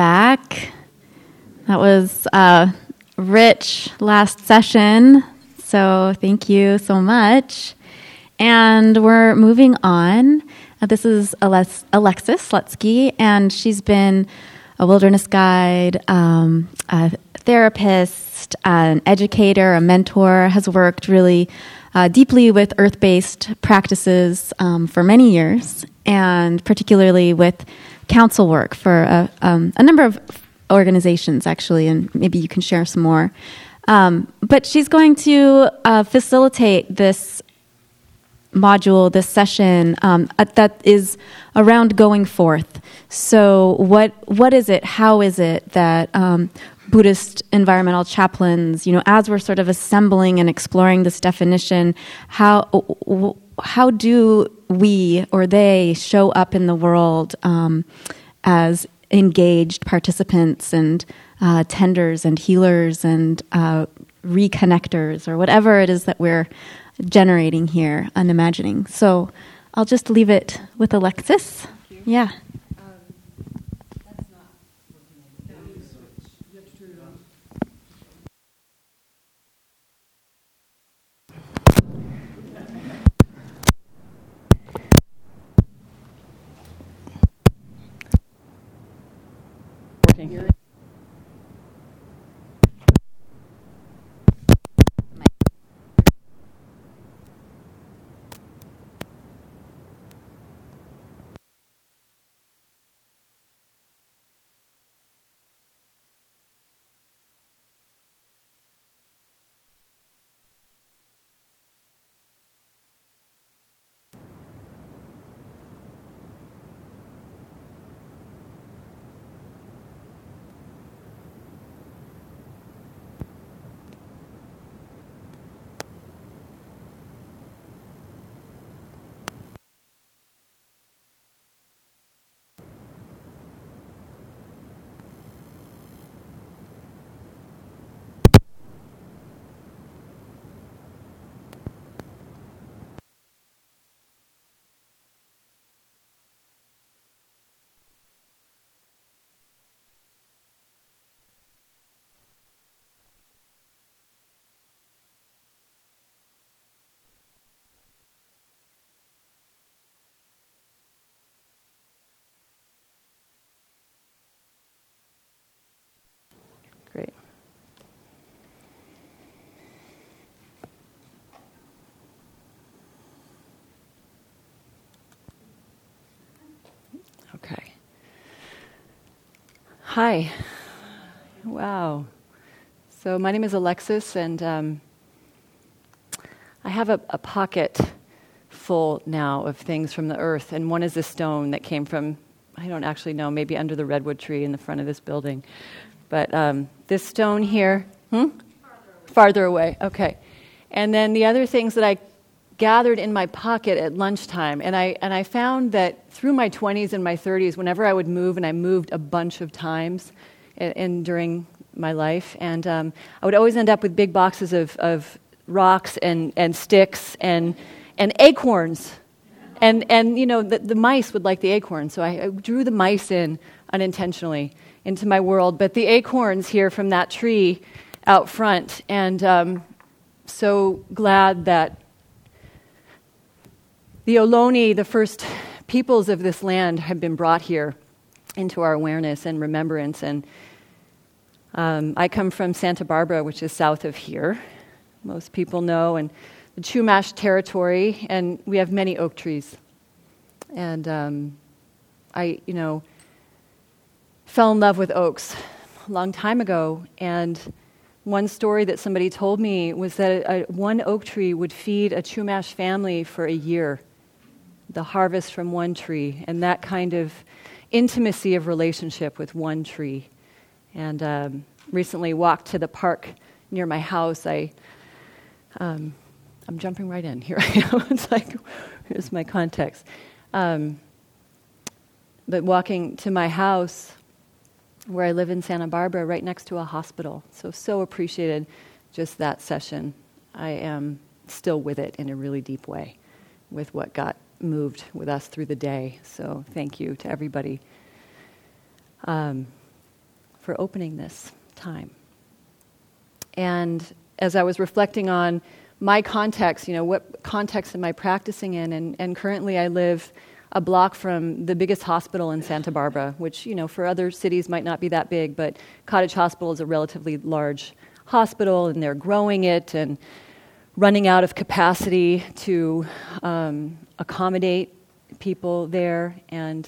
back. That was a rich last session. So thank you so much. And we're moving on. Uh, this is Alexis Slutzky, and she's been a wilderness guide, um, a therapist, an educator, a mentor, has worked really uh, deeply with earth based practices um, for many years, and particularly with council work for a, um, a, number of organizations, actually, and maybe you can share some more. Um, but she's going to uh, facilitate this module, this session um, that is around going forth. So, what what is it? How is it that um, Buddhist environmental chaplains, you know, as we're sort of assembling and exploring this definition, how how do we or they show up in the world um, as engaged participants and uh, tenders and healers and uh, reconnectors or whatever it is that we're generating here and imagining. So I'll just leave it with Alexis. Yeah. Thank you. Hi. Wow. So, my name is Alexis, and um, I have a, a, pocket full now of things from the earth. And one is a stone that came from, I don't actually know, maybe under the redwood tree in the front of this building. But um, this stone here, hmm? Farther, Farther away, okay. And then the other things that I gathered in my pocket at lunchtime. And I, and I found that through my 20s and my 30s, whenever I would move, and I moved a bunch of times in, in during my life, and um, I would always end up with big boxes of, of rocks and, and sticks and, and acorns. And, and you know, the, the mice would like the acorns, so I, I drew the mice in unintentionally into my world. But the acorns here from that tree out front, and um, so glad that the Ohlone, the first peoples of this land, have been brought here into our awareness and remembrance. And um, I come from Santa Barbara, which is south of here. Most people know, and the Chumash territory, and we have many oak trees. And um, I, you know, fell in love with oaks a long time ago, and one story that somebody told me was that a, one oak tree would feed a Chumash family for a year the harvest from one tree and that kind of intimacy of relationship with one tree. And um, recently walked to the park near my house. I, um, I'm jumping right in. Here I am. it's like, here's my context. Um, but walking to my house, where I live in Santa Barbara, right next to a hospital. So, so appreciated just that session. I am still with it in a really deep way with what got moved with us through the day. So thank you to everybody. Um, for opening this time. And as I was reflecting on my context, you know, what context am I practicing in? And, and currently I live a block from the biggest hospital in Santa Barbara, which, you know, for other cities might not be that big, but Cottage Hospital is a relatively large hospital, and they're growing it and running out of capacity to um, accommodate people there. And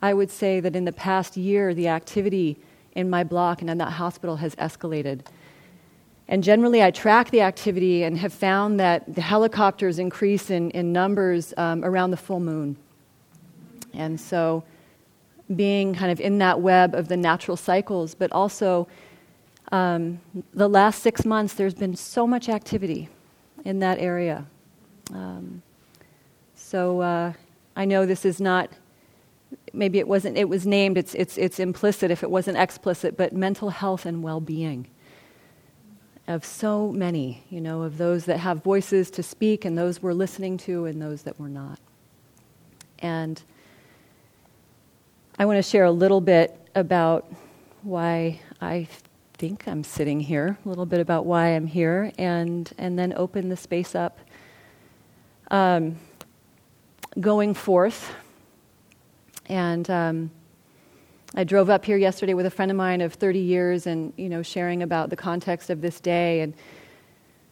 I would say that in the past year, the activity in my block and in that hospital has escalated. And generally, I track the activity and have found that the helicopters increase in, in numbers um, around the full moon. And so, being kind of in that web of the natural cycles, but also um, the last six months, there's been so much activity in that area. Um, so, uh, I know this is not maybe it wasn't it was named it's it's it's implicit if it wasn't explicit but mental health and well-being of so many you know of those that have voices to speak and those we're listening to and those that we're not and i want to share a little bit about why i think i'm sitting here a little bit about why i'm here and and then open the space up um, going forth and um, I drove up here yesterday with a friend of mine of 30 years and, you know, sharing about the context of this day. And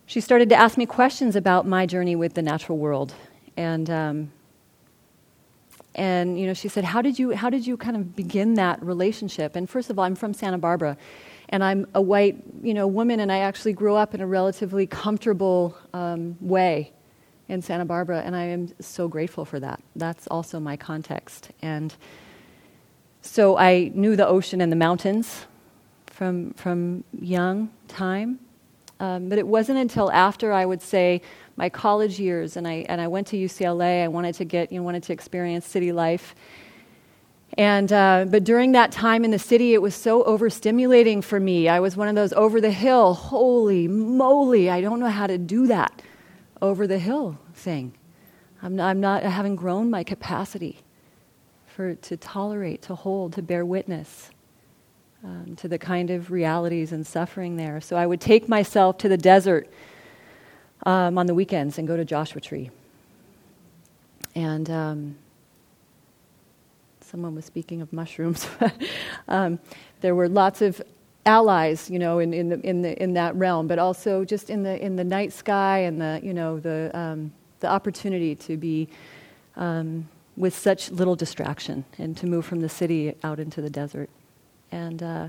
she started to ask me questions about my journey with the natural world. And, um, and you know, she said, how did, you, how did you kind of begin that relationship? And first of all, I'm from Santa Barbara. And I'm a white, you know, woman, and I actually grew up in a relatively comfortable um, way in Santa Barbara, and I am so grateful for that. That's also my context. And so I knew the ocean and the mountains from, from young time. Um, but it wasn't until after I would say my college years and I, and I went to UCLA, I wanted to get, you know, wanted to experience city life. And, uh, but during that time in the city, it was so overstimulating for me. I was one of those over the hill, holy moly, I don't know how to do that over the hill thing. I'm not, I'm not I haven't grown my capacity for to tolerate, to hold, to bear witness um, to the kind of realities and suffering there. So I would take myself to the desert um, on the weekends and go to Joshua Tree. And um, someone was speaking of mushrooms. um, there were lots of allies, you know, in, in, the, in, the, in that realm, but also just in the, in the night sky and the, you know, the, um, the opportunity to be um, with such little distraction and to move from the city out into the desert. And uh,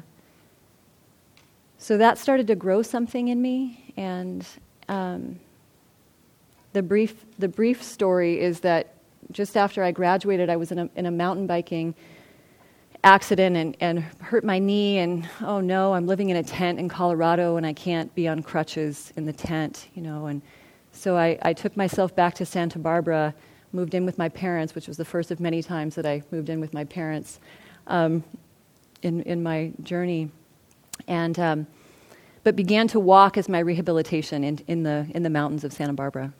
so that started to grow something in me. And um, the, brief, the brief story is that just after I graduated, I was in a, in a mountain biking accident and, and hurt my knee and oh no i'm living in a tent in colorado and i can't be on crutches in the tent you know and so I, I took myself back to santa barbara moved in with my parents which was the first of many times that i moved in with my parents um, in, in my journey. And um, but began to walk as my rehabilitation in, in, the, in the mountains of santa barbara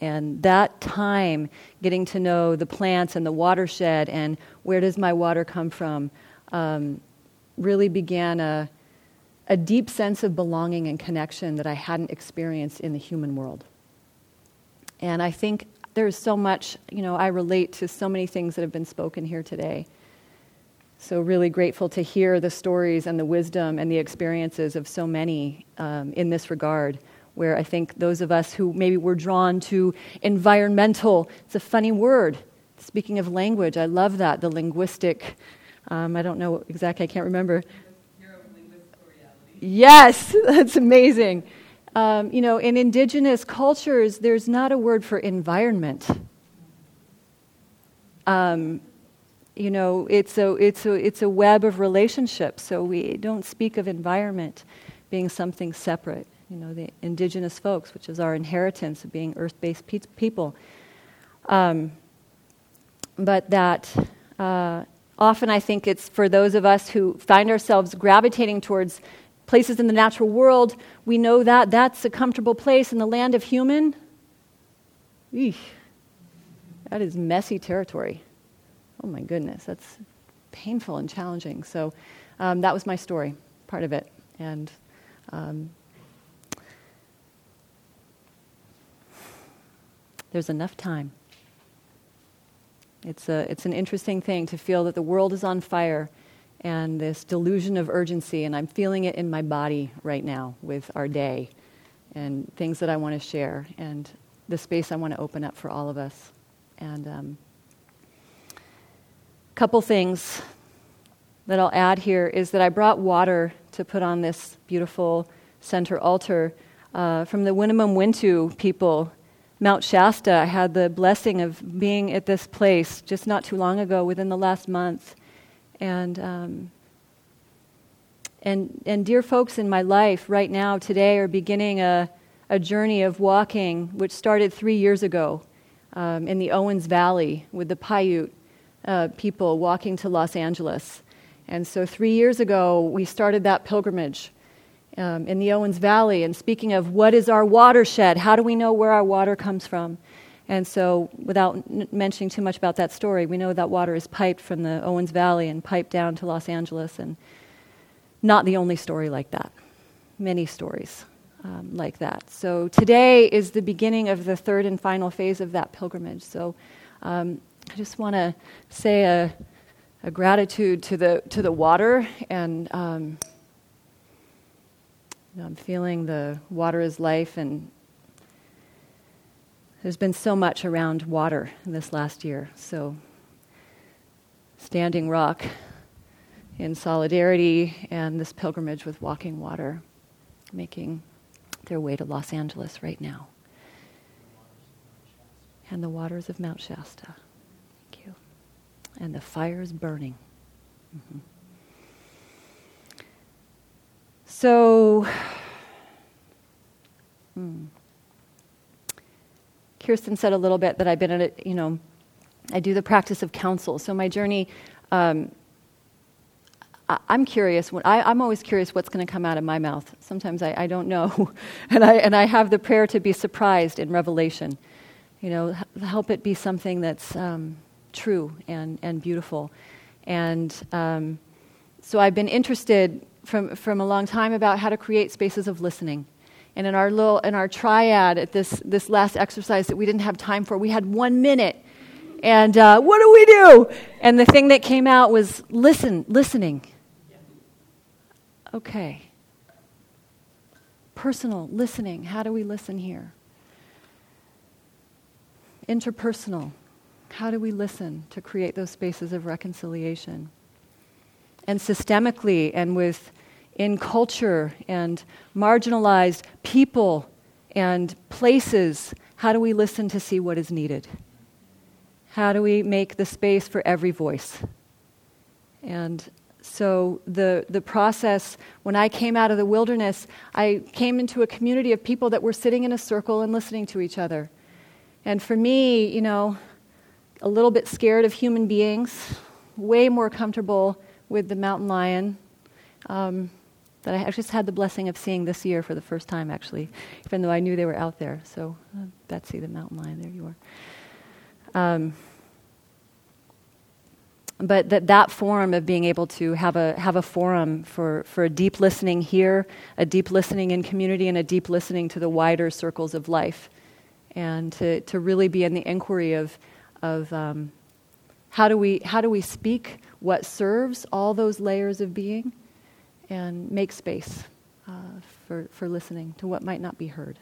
and that time, getting to know the plants and the watershed and where does my water come from, um, really began a, a deep sense of belonging and connection that I hadn't experienced in the human world. And I think there's so much, you know, I relate to so many things that have been spoken here today. So, really grateful to hear the stories and the wisdom and the experiences of so many um, in this regard where I think those of us who maybe were drawn to environmental, it's a funny word. Speaking of language, I love that, the linguistic, um, I don't know exactly, I can't remember. Yes, that's amazing. Um, you know, in indigenous cultures, there's not a word for environment. Um, you know, it's a, it's, a, it's a web of relationships, so we don't speak of environment being something separate you know, the indigenous folks, which is our inheritance of being earth based pe- people. Um, but that uh, often I think it's for those of us who find ourselves gravitating towards places in the natural world, we know that that's a comfortable place in the land of human. Eesh, that is messy territory. Oh my goodness, that's painful and challenging. So um, that was my story, part of it. And um, there's enough time. It's, a, it's an interesting thing to feel that the world is on fire and this delusion of urgency, and I'm feeling it in my body right now with our day and things that I want to share and the space I want to open up for all of us. And um, a couple things that I'll add here is that I brought water to put on this beautiful center altar uh, from the Winnemem Wintu people. Mount Shasta, I had the blessing of being at this place just not too long ago, within the last month. And, um, and, and dear folks in my life right now, today, are beginning a, a journey of walking, which started three years ago um, in the Owens Valley with the Paiute uh, people walking to Los Angeles. And so, three years ago, we started that pilgrimage um, in the Owens Valley. And speaking of what is our watershed, how do we know where our water comes from? And so, without n- mentioning too much about that story, we know that water is piped from the Owens Valley and piped down to Los Angeles. And not the only story like that, many stories um, like that. So, today is the beginning of the third and final phase of that pilgrimage. So, um, I just want to say a a gratitude to the to the water, and um, you know, I'm feeling the water is life, and there's been so much around water this last year. So, Standing Rock in solidarity, and this pilgrimage with Walking Water, making their way to Los Angeles right now, and the waters of Mount Shasta Thank you. and the fire is burning. Mm-hmm. So, hmm. Kirsten said a little bit that I've been in it, you know, I do the practice of counsel. So my journey, um, I, am curious. When, I, am always curious what's going to come out of my mouth. Sometimes I, I don't know, and I and I have the prayer to be surprised in revelation. You know, help it be something that's um, true and, and beautiful. And um, so I've been interested from, from a long time about how to create spaces of listening. And in our little in our triad at this this last exercise that we didn't have time for, we had one minute. And uh, what do we do? And the thing that came out was listen, listening. Okay. Personal listening. How do we listen here? Interpersonal. How do we listen to create those spaces of reconciliation? And systemically, and with in culture and marginalized people and places, how do we listen to see what is needed? How do we make the space for every voice? And so the, the process, when I came out of the wilderness, I came into a community of people that were sitting in a circle and listening to each other. And for me, you know, a little bit scared of human beings, way more comfortable with the mountain lion um, that I just had the blessing of seeing this year for the first time, actually, even though I knew they were out there. So, uh, Betsy, the mountain lion, there you are. Um, but that, that form of being able to have a, have a forum for, for a deep listening here, a deep listening in community, and a deep listening to the wider circles of life, and to, to really be in the inquiry of of um, how, do we, how do we speak what serves all those layers of being and make space uh, for, for listening to what might not be heard.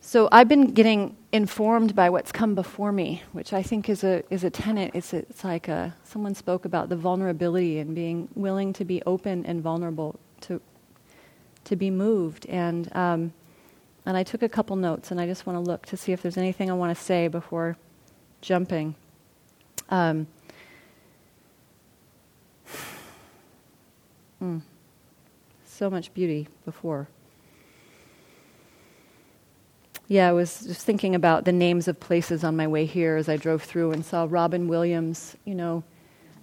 So I've been getting informed by what's come before me, which I think is a is a tenet. It's it's like a, someone spoke about the vulnerability and being willing to be open and vulnerable to to be moved. And um, and I took a couple notes, and I just want to look to see if there's anything I want to say before jumping. Um, mm, so much beauty before. Yeah, I was just thinking about the names of places on my way here as I drove through and saw Robin Williams, you know,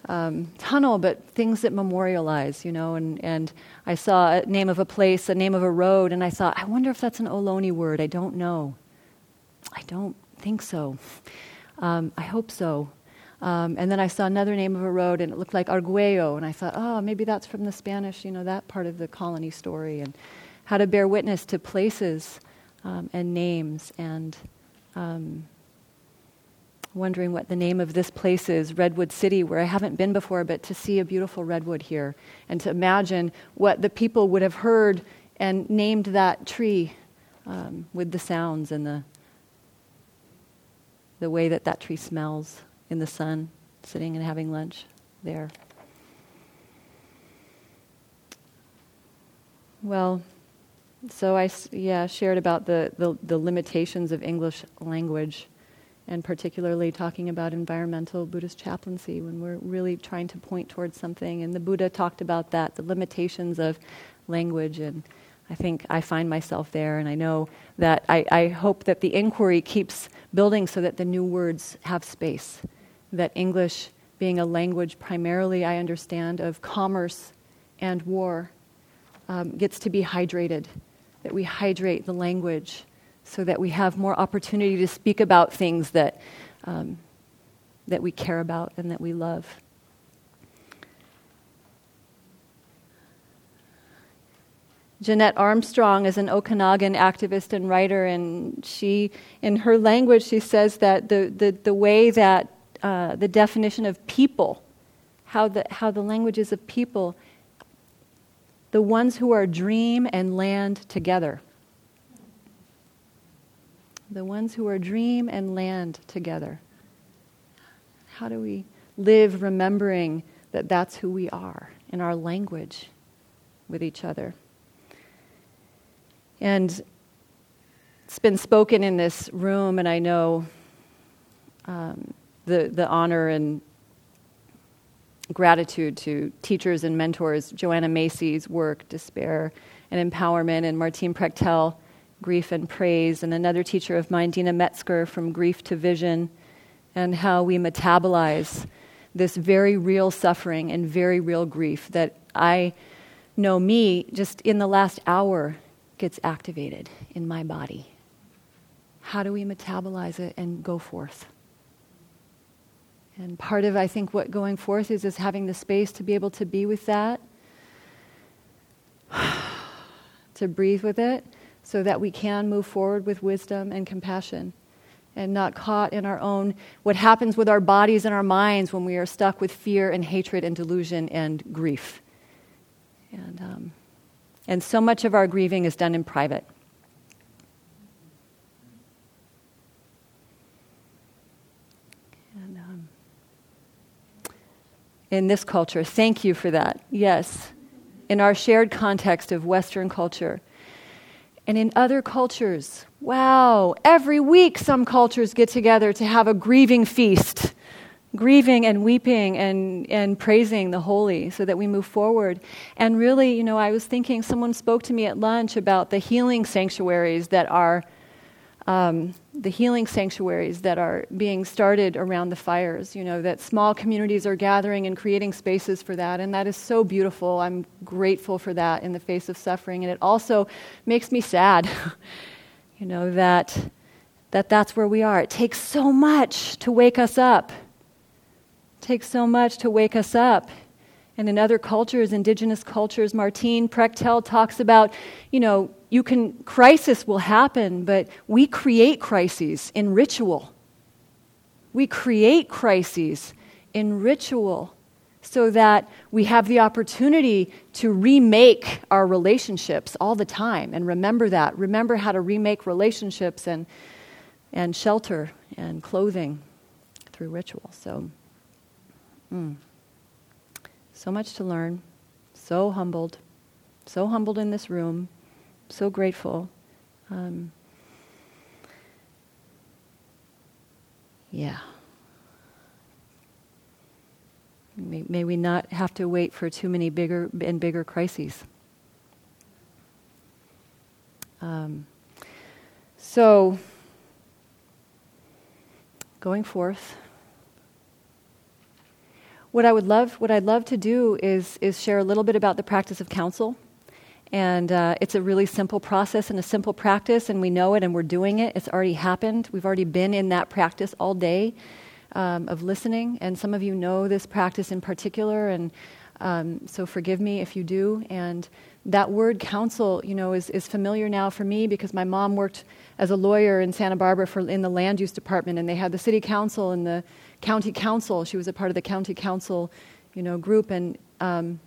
um, tunnel, but things that memorialize, you know. And, and I saw a name of a place, a name of a road, and I thought, I wonder if that's an Ohlone word. I don't know. I don't think so. Um, I hope so. Um, and then I saw another name of a road, and it looked like Arguello, and I thought, oh, maybe that's from the Spanish, you know, that part of the colony story, and how to bear witness to places um, and names, and um, wondering what the name of this place is, Redwood City, where I haven't been before, but to see a beautiful redwood here, and to imagine what the people would have heard and named that tree um, with the sounds and the the way that that tree smells in the sun, sitting and having lunch there. Well, so I yeah shared about the, the, the limitations of English language, and particularly talking about environmental Buddhist chaplaincy when we're really trying to point towards something. And the Buddha talked about that, the limitations of language and I think I find myself there, and I know that I, I, hope that the inquiry keeps building so that the new words have space. That English, being a language primarily, I understand, of commerce and war, um, gets to be hydrated. That we hydrate the language so that we have more opportunity to speak about things that, um, that we care about and that we love. Jeannette Armstrong is an Okanagan activist and writer, and she, in her language, she says that the, the, the way that uh, the definition of people, how the, how the languages of people, the ones who are dream and land together. The ones who are dream and land together. How do we live remembering that that's who we are in our language with each other? And it's been spoken in this room, and I know um, the, the honor and gratitude to teachers and mentors Joanna Macy's work, Despair and Empowerment, and Martine Prechtel, Grief and Praise, and another teacher of mine, Deena Metzger, from Grief to Vision, and how we metabolize this very real suffering and very real grief that I know me just in the last hour gets activated in my body? How do we metabolize it and go forth? And part of, I think, what going forth is, is having the space to be able to be with that, to breathe with it, so that we can move forward with wisdom and compassion and not caught in our own, what happens with our bodies and our minds when we are stuck with fear and hatred and delusion and grief. And, um, and so much of our grieving is done in private. In this culture, thank you for that. Yes, in our shared context of Western culture. And in other cultures, wow, every week some cultures get together to have a grieving feast grieving and weeping and, and praising the holy so that we move forward. And really, you know, I was thinking, someone spoke to me at lunch about the healing sanctuaries that are. Um, the healing sanctuaries that are being started around the fires, you know, that small communities are gathering and creating spaces for that. And that is so beautiful. I'm grateful for that in the face of suffering. And it also makes me sad, you know, that, that that's where we are. It takes so much to wake us up takes so much to wake us up. And in other cultures, indigenous cultures, Martine Prechtel talks about, you know, you can, crisis will happen, but we create crises in ritual. We create crises in ritual so that we have the opportunity to remake our relationships all the time and remember that. Remember how to remake relationships and, and shelter and clothing through ritual. So. Mm. So much to learn. So humbled. So humbled in this room. So grateful. Um, yeah. May, may, we not have to wait for too many bigger and bigger crises. Um, so, going forth. What I would love, what I'd love to do is, is share a little bit about the practice of counsel. And uh, it's a really simple process and a simple practice, and we know it and we're doing it. It's already happened. We've already been in that practice all day. um, of listening. And some of you know this practice in particular, and um, so forgive me if you do. And that word counsel, you know, is, is familiar now for me because my mom worked as a lawyer in Santa Barbara for, in the land use department, and they had the city council and the county council. She was a part of the county council, you know, group, and um,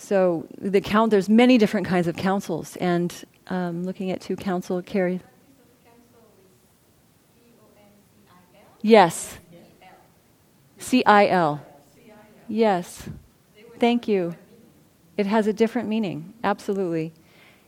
so the count. There's many different kinds of councils, and um, looking at two council, Carrie. Yes. C I L. Yes. Thank you. It has a different meaning. Absolutely.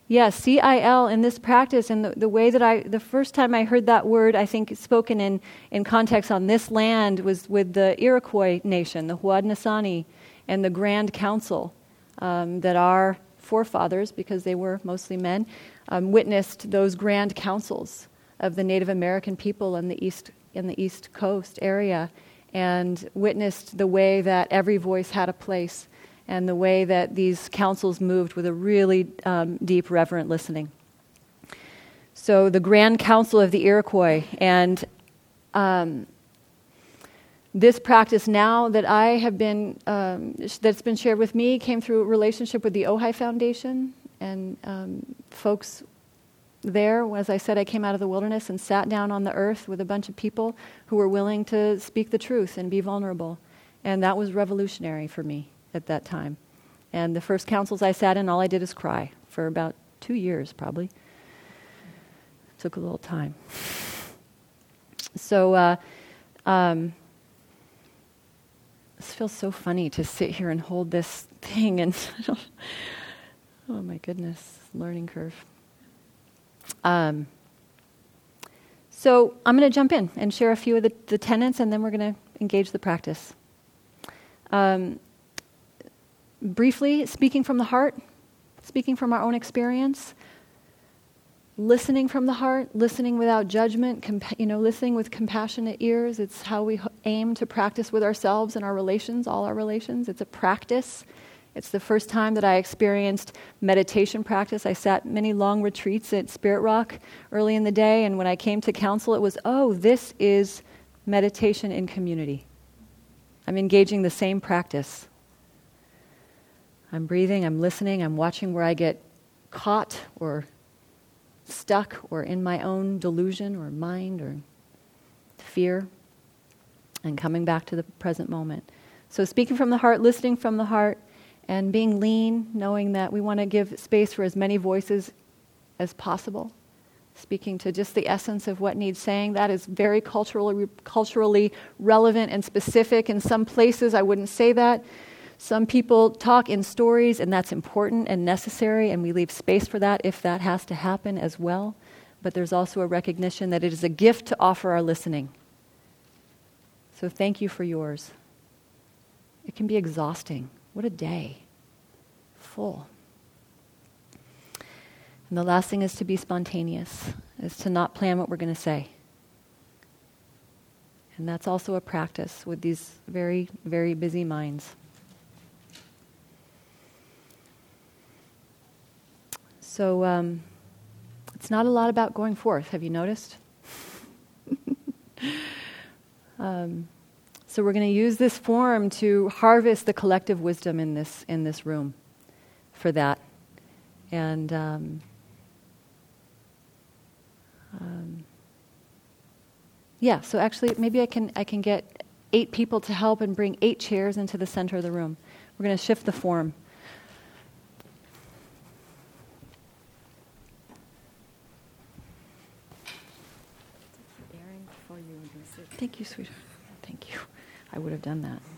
Yes, C I L in this practice, and the, the way that I, the first time I heard that word, I think spoken in, in context on this land was with the Iroquois nation, the Haudenosaunee, and the Grand Council um, that our forefathers, because they were mostly men, um, witnessed those grand councils of the Native American people in the East, in the East Coast area and witnessed the way that every voice had a place and the way that these councils moved with a really um, deep, reverent listening. So, the Grand Council of the Iroquois, and um, this practice now that I have been, um, that's been shared with me, came through a relationship with the Ojai Foundation and um, folks there. As I said, I came out of the wilderness and sat down on the earth with a bunch of people who were willing to speak the truth and be vulnerable. And that was revolutionary for me at that time. And the first councils I sat in, all I did is cry for about two years, probably. Took a little time. So, uh, um, this feels so funny to sit here and hold this thing and oh my goodness, learning curve. Um, so I'm going to jump in and share a few of the, the tenets, and then we're going to engage the practice. Um, briefly, speaking from the heart, speaking from our own experience, listening from the heart, listening without judgment, compa- you know, listening with compassionate ears. It's how we aim to practice with ourselves and our relations, all our relations. It's a practice. It's the first time that I experienced meditation practice. I sat many long retreats at Spirit Rock early in the day, and when I came to council, it was, oh, this is meditation in community. I'm engaging the same practice. I'm breathing, I'm listening, I'm watching where I get caught or stuck or in my own delusion or mind or fear, and coming back to the present moment. So, speaking from the heart, listening from the heart, and being lean, knowing that we want to give space for as many voices as possible. Speaking to just the essence of what needs saying, that is very culturally, culturally relevant and specific. In some places, I wouldn't say that. Some people talk in stories, and that's important and necessary, and we leave space for that if that has to happen as well. But there's also a recognition that it is a gift to offer our listening. So thank you for yours. It can be exhausting. What a day. Full. And the last thing is to be spontaneous, is to not plan what we're going to say. And that's also a practice with these very, very busy minds. So um, it's not a lot about going forth, have you noticed? um, so we're going to use this form to harvest the collective wisdom in this in this room for that, and um, um, yeah. So actually, maybe I can I can get eight people to help and bring eight chairs into the center of the room. We're going to shift the form. Thank you, sweetheart. Thank you. I would have done that.